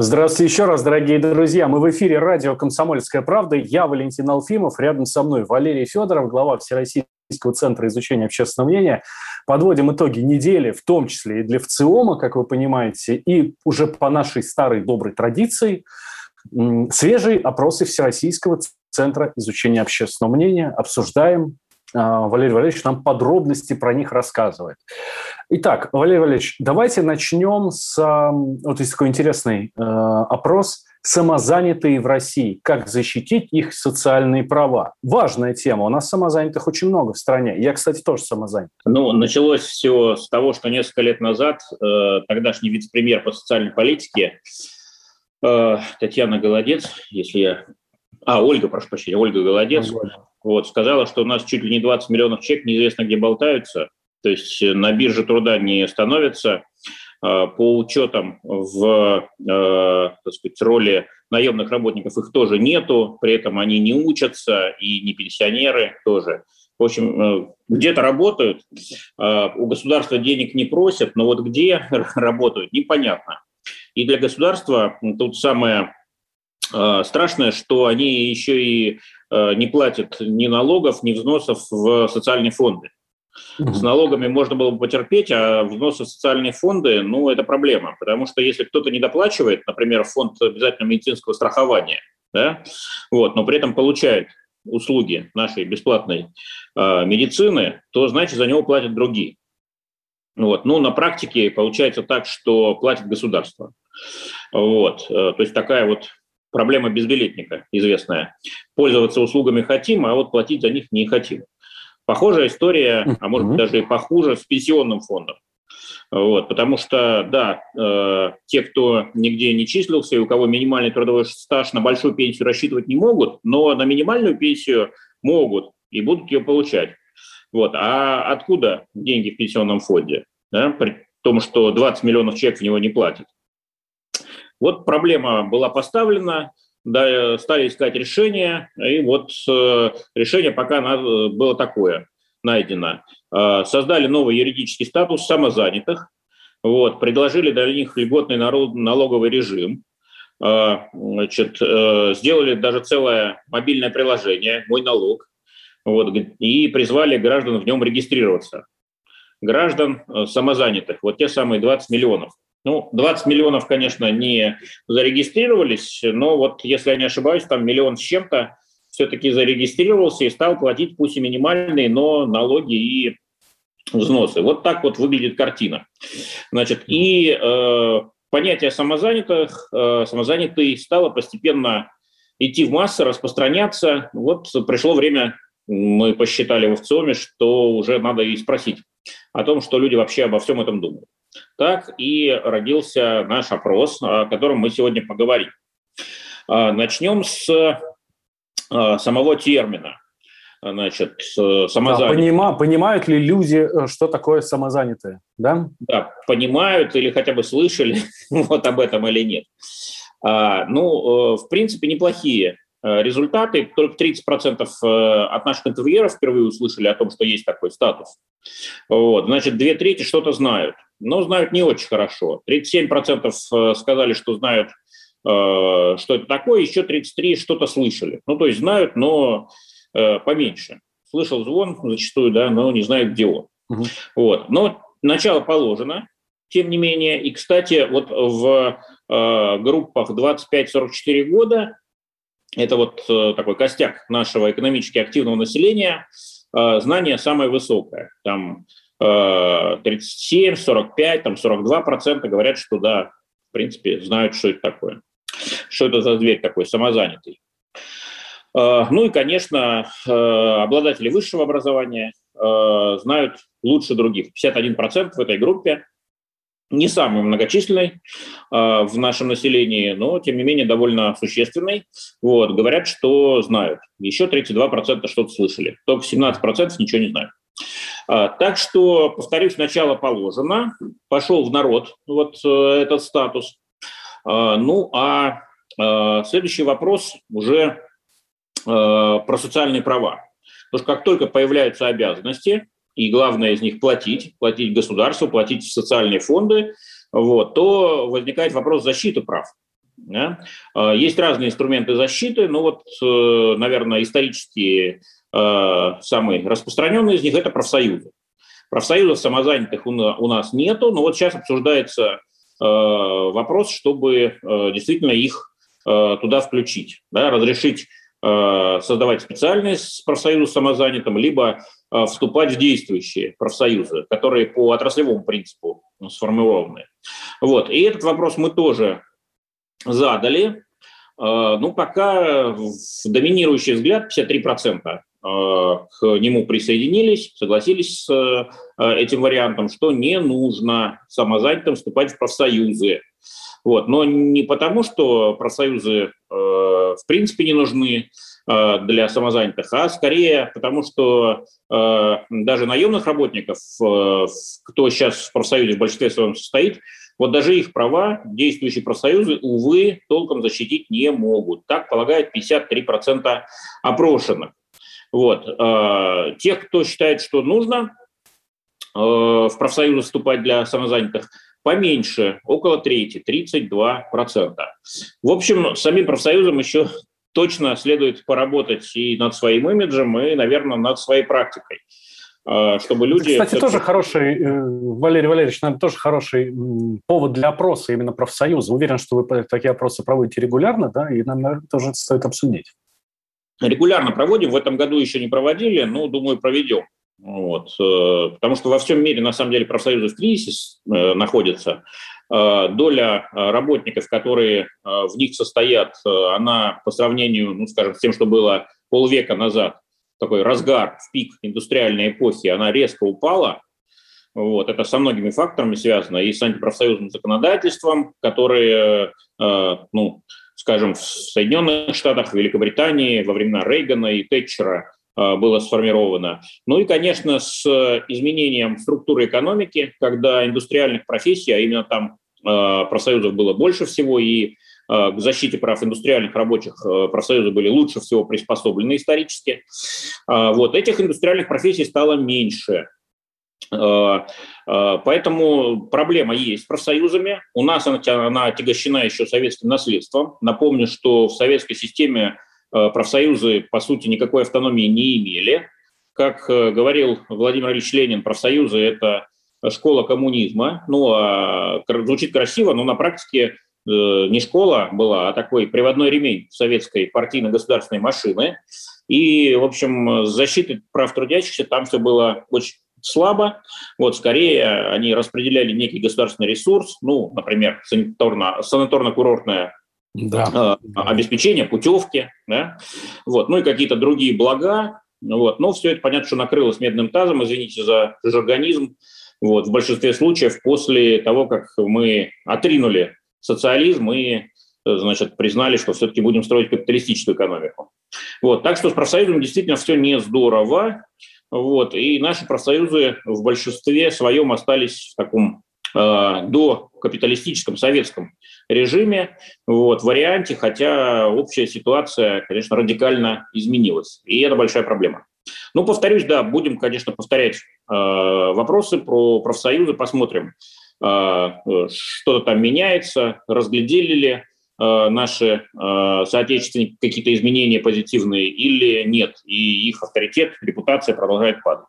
Здравствуйте еще раз, дорогие друзья. Мы в эфире радио «Комсомольская правда». Я Валентин Алфимов, рядом со мной Валерий Федоров, глава Всероссийского центра изучения общественного мнения. Подводим итоги недели, в том числе и для ВЦИОМа, как вы понимаете, и уже по нашей старой доброй традиции свежие опросы Всероссийского центра изучения общественного мнения. Обсуждаем, а, Валерий Валерьевич нам подробности про них рассказывает. Итак, Валерий Валерьевич, давайте начнем с... Вот есть такой интересный э, опрос «Самозанятые в России. Как защитить их социальные права?» Важная тема. У нас самозанятых очень много в стране. Я, кстати, тоже самозанят. Ну, началось все с того, что несколько лет назад э, тогдашний вице-премьер по социальной политике э, Татьяна Голодец, если я... А, Ольга, прошу прощения, Ольга Голодец, Ольга вот, сказала, что у нас чуть ли не 20 миллионов человек неизвестно где болтаются, то есть э, на бирже труда не становятся. А, по учетам в э, так сказать, роли наемных работников их тоже нету, при этом они не учатся и не пенсионеры тоже. В общем, э, где-то работают, а, у государства денег не просят, но вот где работают, непонятно. И для государства тут самое страшное, что они еще и не платит ни налогов, ни взносов в социальные фонды. С налогами можно было бы потерпеть, а взносы в социальные фонды, ну, это проблема. Потому что если кто-то не доплачивает, например, фонд обязательного медицинского страхования, да, вот, но при этом получает услуги нашей бесплатной э, медицины, то значит за него платят другие. Вот. Ну, на практике получается так, что платит государство. Вот. Э, то есть такая вот проблема безбилетника известная. Пользоваться услугами хотим, а вот платить за них не хотим. Похожая история, а может быть даже и похуже, с пенсионным фондом. Вот, потому что, да, э, те, кто нигде не числился и у кого минимальный трудовой стаж на большую пенсию рассчитывать не могут, но на минимальную пенсию могут и будут ее получать. Вот. А откуда деньги в пенсионном фонде? Да? При том, что 20 миллионов человек в него не платят. Вот проблема была поставлена, да, стали искать решение, и вот э, решение пока надо, было такое найдено. Э, создали новый юридический статус самозанятых, вот, предложили для них льготный народ, налоговый режим, э, значит, э, сделали даже целое мобильное приложение «Мой налог», вот, и призвали граждан в нем регистрироваться. Граждан э, самозанятых, вот те самые 20 миллионов – ну, 20 миллионов, конечно, не зарегистрировались, но вот, если я не ошибаюсь, там миллион с чем-то все-таки зарегистрировался и стал платить, пусть и минимальные, но налоги и взносы. Вот так вот выглядит картина. Значит, и э, понятие самозанятых, э, самозанятый стало постепенно идти в массы, распространяться. Вот пришло время, мы посчитали в ВЦИОМе, что уже надо и спросить о том, что люди вообще обо всем этом думают так и родился наш опрос, о котором мы сегодня поговорим. А, начнем с а, самого термина. Значит, самозанятые. Понима, понимают ли люди, э, что такое самозанятые? Да? да, понимают или хотя бы слышали вот об этом или нет. А, ну, э, в принципе, неплохие э, результаты. Только 30% от наших интервьюеров впервые услышали о том, что есть такой статус. Вот. Значит, две трети что-то знают но знают не очень хорошо. 37% э, сказали, что знают, э, что это такое, еще 33% что-то слышали. Ну, то есть знают, но э, поменьше. Слышал звон зачастую, да, но не знают, где он. Угу. Вот. Но начало положено, тем не менее. И, кстати, вот в группах 25-44 года, это вот такой костяк нашего экономически активного населения, знание самое высокое. Там 37, 45, там 42 процента говорят, что да, в принципе, знают, что это такое. Что это за зверь такой, самозанятый. Э, ну и, конечно, э, обладатели высшего образования э, знают лучше других. 51% в этой группе не самый многочисленный э, в нашем населении, но, тем не менее, довольно существенный. Вот, говорят, что знают. Еще 32% что-то слышали. Только 17% ничего не знают. А, так что, повторюсь, начало положено. Пошел в народ вот э, этот статус. А, ну, а э, следующий вопрос уже э, про социальные права. Потому что как только появляются обязанности, и главное из них платить, платить государству, платить в социальные фонды, вот, то возникает вопрос защиты прав. Да? А, есть разные инструменты защиты, но вот, наверное, исторически э, самый распространенный из них – это профсоюзы. Профсоюзов самозанятых у нас нету, но вот сейчас обсуждается э, вопрос, чтобы действительно их туда включить, да, разрешить создавать специальные профсоюзы самозанятым, либо Э, вступать в действующие профсоюзы, которые по отраслевому принципу сформированы. Вот. И этот вопрос мы тоже задали. Э, ну, пока доминирующий взгляд 53% э, к нему присоединились, согласились с этим вариантом, что не нужно самозанятым вступать в профсоюзы. Вот. Но не потому, что профсоюзы в принципе не нужны, Э, для самозанятых, а скорее потому, что э, даже наемных работников, э, кто сейчас в профсоюзе в большинстве своем состоит, вот даже их права действующие профсоюзы, увы, толком защитить не могут. Так полагает 53% опрошенных. Вот. Тех, кто считает, что нужно в профсоюзы вступать для самозанятых, поменьше, около трети, 32%. В общем, самим профсоюзам еще точно следует поработать и над своим имиджем, и, наверное, над своей практикой а, чтобы люди... Кстати, тоже хороший, э, Валерий Валерьевич, наверное, тоже хороший повод для опроса именно профсоюза. Уверен, что вы такие опросы проводите регулярно, да, и нам, наверное, тоже стоит обсудить. Регулярно проводим, в этом году еще не проводили, но, думаю, проведем. Вот. Э, потому что во всем мире, на самом деле, профсоюзы в кризисе э, находятся. Э, доля работников, которые в них состоят, она по сравнению, ну, скажем, с тем, что было полвека назад, такой разгар в пик индустриальной эпохи, она резко упала. Вот, это со многими факторами связано, и с антипрофсоюзным законодательством, которые, ну, скажем, в Соединенных Штатах, в Великобритании во времена Рейгана и Тэтчера а, было сформировано. Ну и, конечно, с изменением структуры экономики, когда индустриальных профессий, а именно там а, профсоюзов было больше всего, и а, к защите прав индустриальных рабочих профсоюзы были лучше всего приспособлены исторически. Вот этих индустриальных профессий стало меньше. Поэтому проблема есть с профсоюзами. У нас она, она отягощена еще советским наследством. Напомню, что в советской системе Э, профсоюзы, по сути, никакой автономии не имели. Как э, говорил Владимир Ильич Ленин, профсоюзы – это школа коммунизма. Ну, а, звучит красиво, но на практике э, не школа была, а такой приводной ремень советской партийно-государственной машины. И, в общем, защиты прав трудящихся там все было очень слабо. Вот, скорее, они распределяли некий государственный ресурс, ну, например, санаторно, санаторно-курортная да. э, обеспечение, путевки, да, вот, ну и какие-то другие блага, вот, но все это понятно, что накрылось медным тазом, извините за жаргонизм, вот, в большинстве случаев после того, как мы отринули социализм и значит, признали, что все-таки будем строить капиталистическую экономику. Вот, так что с профсоюзом действительно все не здорово, вот, и наши профсоюзы в большинстве своем остались в таком э, до капиталистическом советском режиме, вот, варианте, хотя общая ситуация, конечно, радикально изменилась. И это большая проблема. Ну, повторюсь, да, будем, конечно, повторять э, вопросы про профсоюзы, посмотрим, э, что-то там меняется, разглядели ли э, наши э, соотечественники какие-то изменения позитивные или нет, и их авторитет, репутация продолжает падать.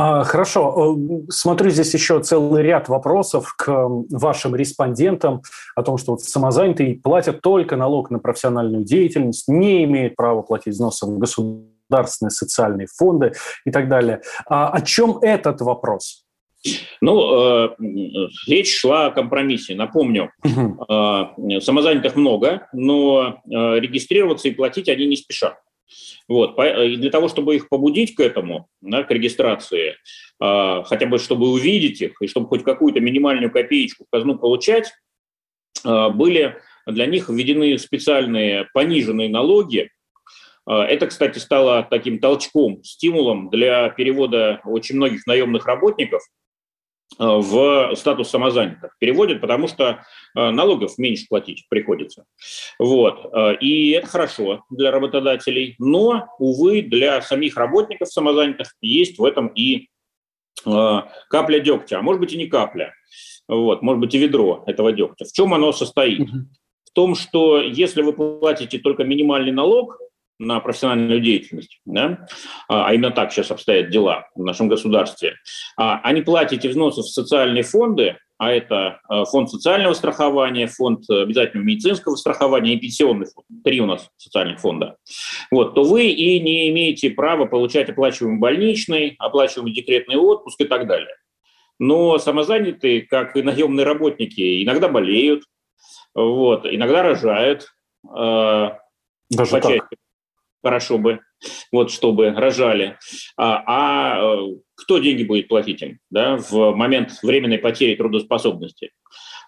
А, хорошо. Э, смотрю, здесь еще целый ряд вопросов к вашим респондентам о том, что вот самозанятые платят только налог на профессиональную деятельность, не имеют права платить взносы в государственные социальные фонды и так далее. А о чем этот вопрос? Ну, э, речь шла о компромиссе. Напомню, э, самозанятых много, но э, регистрироваться и платить они не спешат. Вот. И для того, чтобы их побудить к этому, да, к регистрации, э, хотя бы чтобы увидеть их и чтобы хоть какую-то минимальную копеечку в казну получать, э, были для них введены специальные пониженные налоги. Э, это, кстати, стало таким толчком, стимулом для перевода очень многих наемных работников – Э, в статус самозанятых. Переводят, потому что э, налогов меньше платить приходится. Вот. Э, и это хорошо для работодателей. Но, увы, для самих работников самозанятых есть в этом и капля дегтя, а может быть и не капля. Вот, может быть и ведро этого дегтя. В чем оно состоит? В том, что если вы платите только минимальный налог, на профессиональную деятельность, да? а именно так сейчас обстоят дела в нашем государстве, а, а не платите взносы в социальные фонды, а это а, фонд социального страхования, фонд обязательного медицинского страхования и пенсионный фонд, три у нас социальных фонда, вот, то вы и не имеете права получать оплачиваемый больничный, оплачиваемый декретный отпуск и так далее. Но самозанятые, как и наемные работники, иногда болеют, вот, иногда рожают, э, Даже по так? Хорошо бы, вот, чтобы рожали. А, а э, кто деньги будет платить им да, в момент временной потери трудоспособности?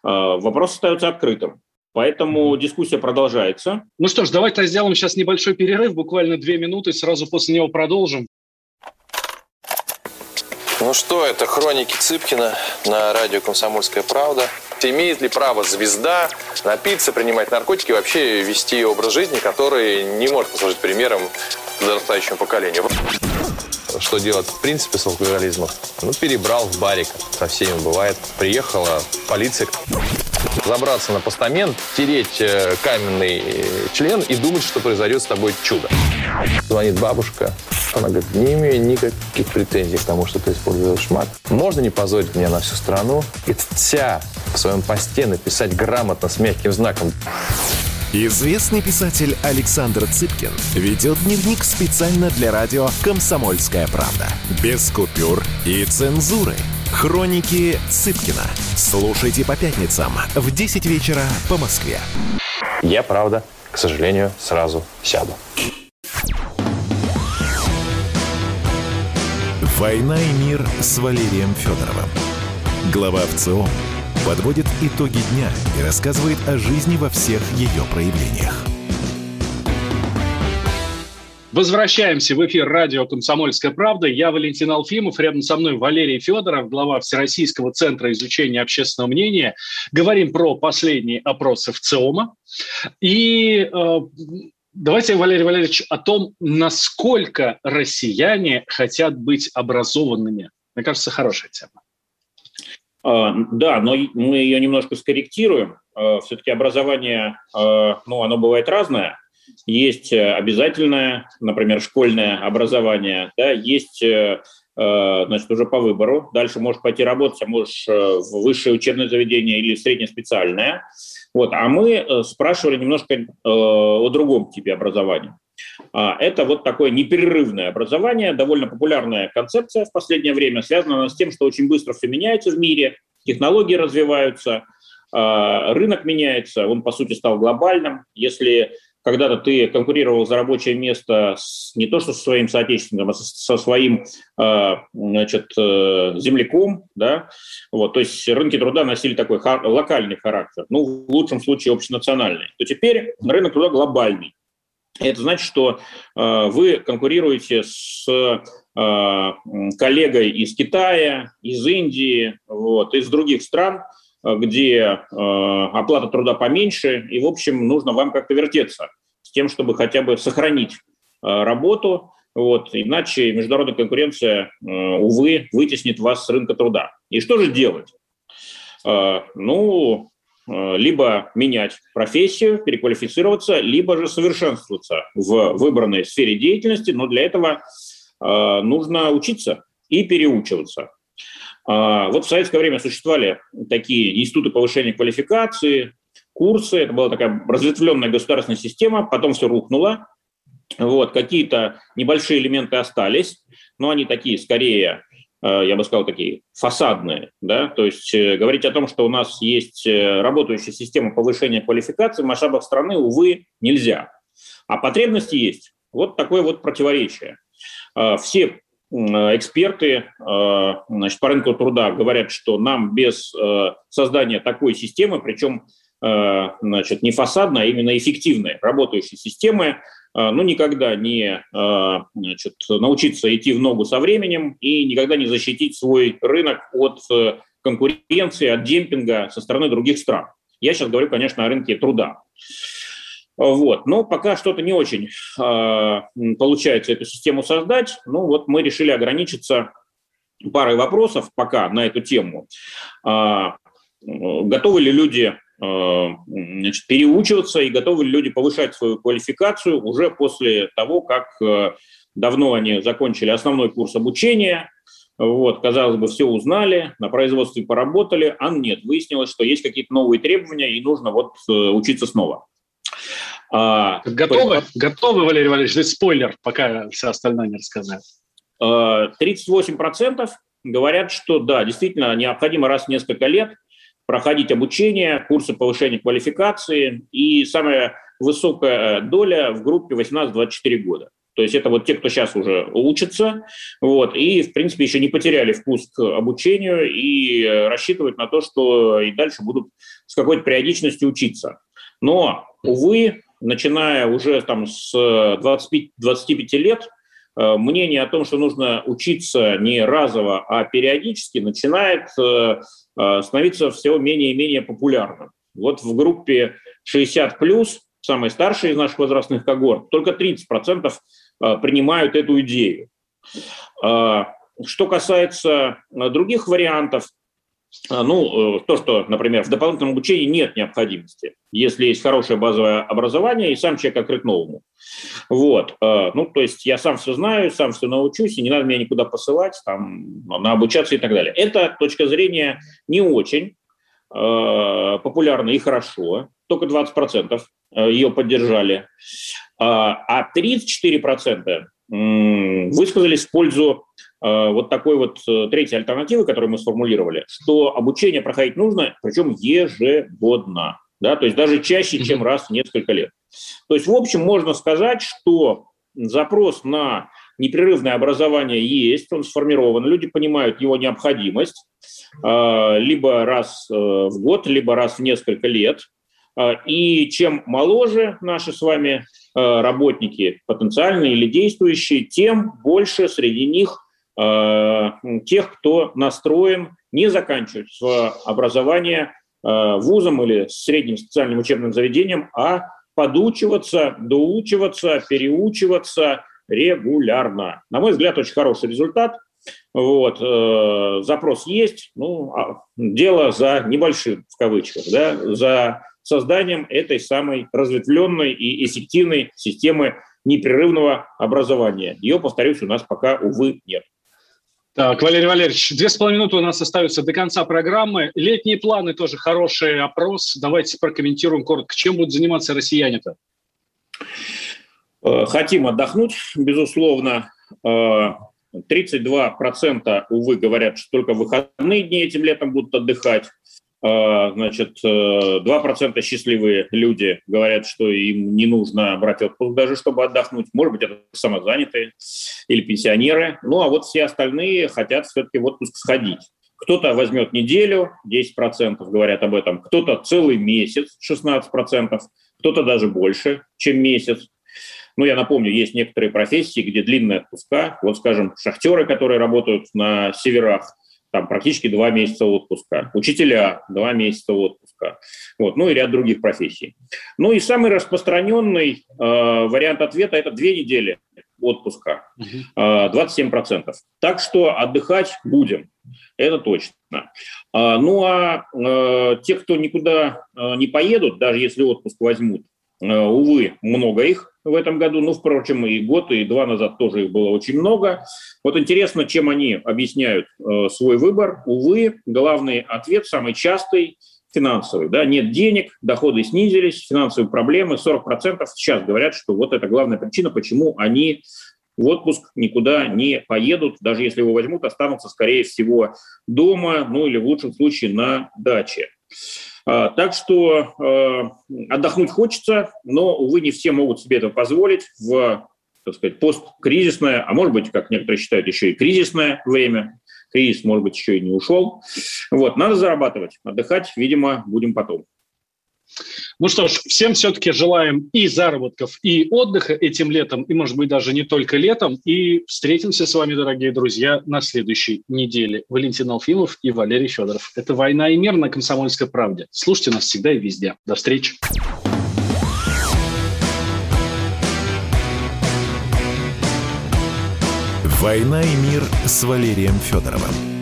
А, вопрос остается открытым. Поэтому дискуссия продолжается. Ну что ж, давайте сделаем сейчас небольшой перерыв, буквально две минуты, сразу после него продолжим. Ну что, это хроники Цыпкина на радио «Комсомольская правда». Имеет ли право звезда напиться, принимать наркотики вообще вести образ жизни, который не может послужить примером подрастающему поколению? Что делать в принципе с алкоголизмом? Ну, перебрал в барик. Со всеми бывает. Приехала полиция забраться на постамент, тереть э, каменный э, член и думать, что произойдет с тобой чудо. Звонит бабушка. Она говорит, не имею никаких претензий к тому, что ты используешь мат. Можно не позорить меня на всю страну и вся в своем посте написать грамотно с мягким знаком. Известный писатель Александр Цыпкин ведет дневник специально для радио «Комсомольская правда». Без купюр и цензуры. Хроники Цыпкина. Слушайте по пятницам в 10 вечера по Москве. Я, правда, к сожалению, сразу сяду. «Война и мир» с Валерием Федоровым. Глава ВЦО подводит итоги дня и рассказывает о жизни во всех ее проявлениях. Возвращаемся в эфир радио «Комсомольская правда». Я Валентин Алфимов, рядом со мной Валерий Федоров, глава Всероссийского центра изучения общественного мнения. Говорим про последние опросы в ЦИОМа. И э, давайте, Валерий Валерьевич, о том, насколько россияне хотят быть образованными. Мне кажется, хорошая тема. А, да, но мы ее немножко скорректируем. А, Все-таки образование, а, ну, оно бывает разное. Есть э, обязательное, например, школьное образование, да, есть э, значит, уже по выбору. Дальше можешь пойти работать, а можешь э, в высшее учебное заведение или среднеспециальное. Вот. А мы спрашивали немножко о другом типе образования. А, это вот такое непрерывное образование, довольно популярная концепция в последнее время, связана с тем, что очень быстро все меняется в мире, технологии развиваются, а, рынок меняется, он, по сути, стал глобальным. Если когда-то ты конкурировал за рабочее место с, не то что со своим соотечественником, а со, со своим а, значит, э, земляком, да, вот, то есть рынки труда носили такой локальный характер, ну, в лучшем случае общенациональный, то теперь рынок труда глобальный. Это значит, что э, вы конкурируете с э, коллегой из Китая, из Индии, вот, из других стран, э, где э, оплата труда поменьше, и, в общем, нужно вам как-то вертеться с тем, чтобы хотя бы сохранить э, работу, вот, иначе международная конкуренция, э, увы, вытеснит вас с рынка труда. И что же делать? Э, ну, Э, либо менять профессию, переквалифицироваться, либо же совершенствоваться в выбранной сфере деятельности, но для этого э, нужно учиться и переучиваться. Э, вот в советское время существовали такие институты повышения квалификации, курсы, это была такая разветвленная государственная система, потом все рухнуло, вот, какие-то небольшие элементы остались, но они такие скорее Э, я бы сказал, такие фасадные. Да? То есть э, говорить о том, что у нас есть э, работающая система повышения квалификации в масштабах страны, увы, нельзя. А потребности есть. Вот такое вот противоречие. Все эксперты значит, по рынку труда говорят, что нам без создания такой системы, причем значит, не фасадной, а именно эффективной, работающей системы, ну, никогда не значит, научиться идти в ногу со временем и никогда не защитить свой рынок от конкуренции, от демпинга со стороны других стран. Я сейчас говорю, конечно, о рынке труда. Вот. Но пока что-то не очень э, получается эту систему создать. Ну вот мы решили ограничиться парой вопросов пока на эту тему. Э, готовы ли люди э, значит, переучиваться и готовы ли люди повышать свою квалификацию уже после того, как э, давно они закончили основной курс обучения, вот, казалось бы, все узнали, на производстве поработали, а нет, выяснилось, что есть какие-то новые требования, и нужно вот э, учиться снова. А, готовы? Готовы, Валерий Валерьевич? Здесь спойлер, пока вся остальная не рассказали. 38% говорят, что да, действительно необходимо раз в несколько лет проходить обучение, курсы повышения квалификации, и самая высокая доля в группе 18-24 года. То есть это вот те, кто сейчас уже учится, вот, и, в принципе, еще не потеряли вкус к обучению и рассчитывают на то, что и дальше будут с какой-то периодичностью учиться. Но, увы, начиная уже там с 25, 25 лет, э, мнение о том, что нужно учиться не разово, а периодически, начинает э, э, становиться все менее и менее популярным. Вот в группе 60 плюс, самой старшей из наших возрастных когорт, только 30% Э, принимают эту идею. Э, что касается э, других вариантов, ну, то, что, например, в дополнительном обучении нет необходимости, если есть хорошее базовое образование, и сам человек открыт новому. Вот. Ну, то есть я сам все знаю, сам все научусь, и не надо меня никуда посылать, там, на обучаться и так далее. Эта точка зрения не очень популярна и хорошо, только 20% ее поддержали. А 34% высказались в пользу а, вот такой вот э, третьей альтернативы, которую мы сформулировали, что обучение проходить нужно, причем ежегодно, да, то есть даже чаще, чем раз в несколько лет. То есть, в общем, можно сказать, что запрос на непрерывное образование есть, он сформирован, люди понимают его необходимость а, либо раз э, в год, либо раз в несколько лет. И чем моложе наши с вами Э, работники потенциальные или действующие, тем больше среди них э, тех, кто настроен не заканчивать свое образование э, вузом или средним специальным учебным заведением, а подучиваться, доучиваться, переучиваться регулярно. На мой взгляд, очень хороший результат. Вот, э, запрос есть, ну, а дело за небольшим, в кавычках, да, за созданием этой самой разветвленной и эффективной системы непрерывного образования. Ее, повторюсь, у нас пока, увы, нет. Так, Валерий Валерьевич, две с половиной минуты у нас остаются до конца программы. Летние планы тоже хороший опрос. Давайте прокомментируем коротко. Чем будут заниматься россияне-то? Э, хотим отдохнуть, безусловно. 32%, э, увы, говорят, что только выходные дни этим летом будут отдыхать. А, значит, 2% э, счастливые люди говорят, что им не нужно брать отпуск даже, чтобы отдохнуть. Может быть, это самозанятые или пенсионеры. Ну, а вот все остальные хотят все-таки в отпуск сходить. Кто-то возьмет неделю, 10% говорят об этом, кто-то целый месяц, 16%, кто-то даже больше, чем месяц. Ну, я напомню, есть некоторые профессии, где длинные отпуска. Вот, скажем, шахтеры, которые работают на северах, там практически два месяца отпуска, учителя два месяца отпуска, вот, ну и ряд других профессий. Ну и самый распространенный э, вариант ответа – это две недели отпуска, э, 27%. Так что отдыхать будем, это точно. А, ну а э, те, кто никуда э, не поедут, даже если отпуск возьмут, увы, много их, в этом году. Ну, впрочем, и год, и два назад тоже их было очень много. Вот интересно, чем они объясняют э, свой выбор. Увы, главный ответ, самый частый, финансовый. Да? Нет денег, доходы снизились, финансовые проблемы, 40% сейчас говорят, что вот это главная причина, почему они в отпуск никуда не поедут, даже если его возьмут, останутся, скорее всего, дома, ну или в лучшем случае на даче. А, так что э, отдохнуть хочется, но, увы, не все могут себе это позволить в так сказать, посткризисное, а может быть, как некоторые считают, еще и кризисное время. Кризис, может быть, еще и не ушел. Вот, надо зарабатывать. Отдыхать, видимо, будем потом. Ну что ж, всем все-таки желаем и заработков, и отдыха этим летом, и, может быть, даже не только летом. И встретимся с вами, дорогие друзья, на следующей неделе. Валентин Алфимов и Валерий Федоров. Это «Война и мир» на «Комсомольской правде». Слушайте нас всегда и везде. До встречи. «Война и мир» с Валерием Федоровым.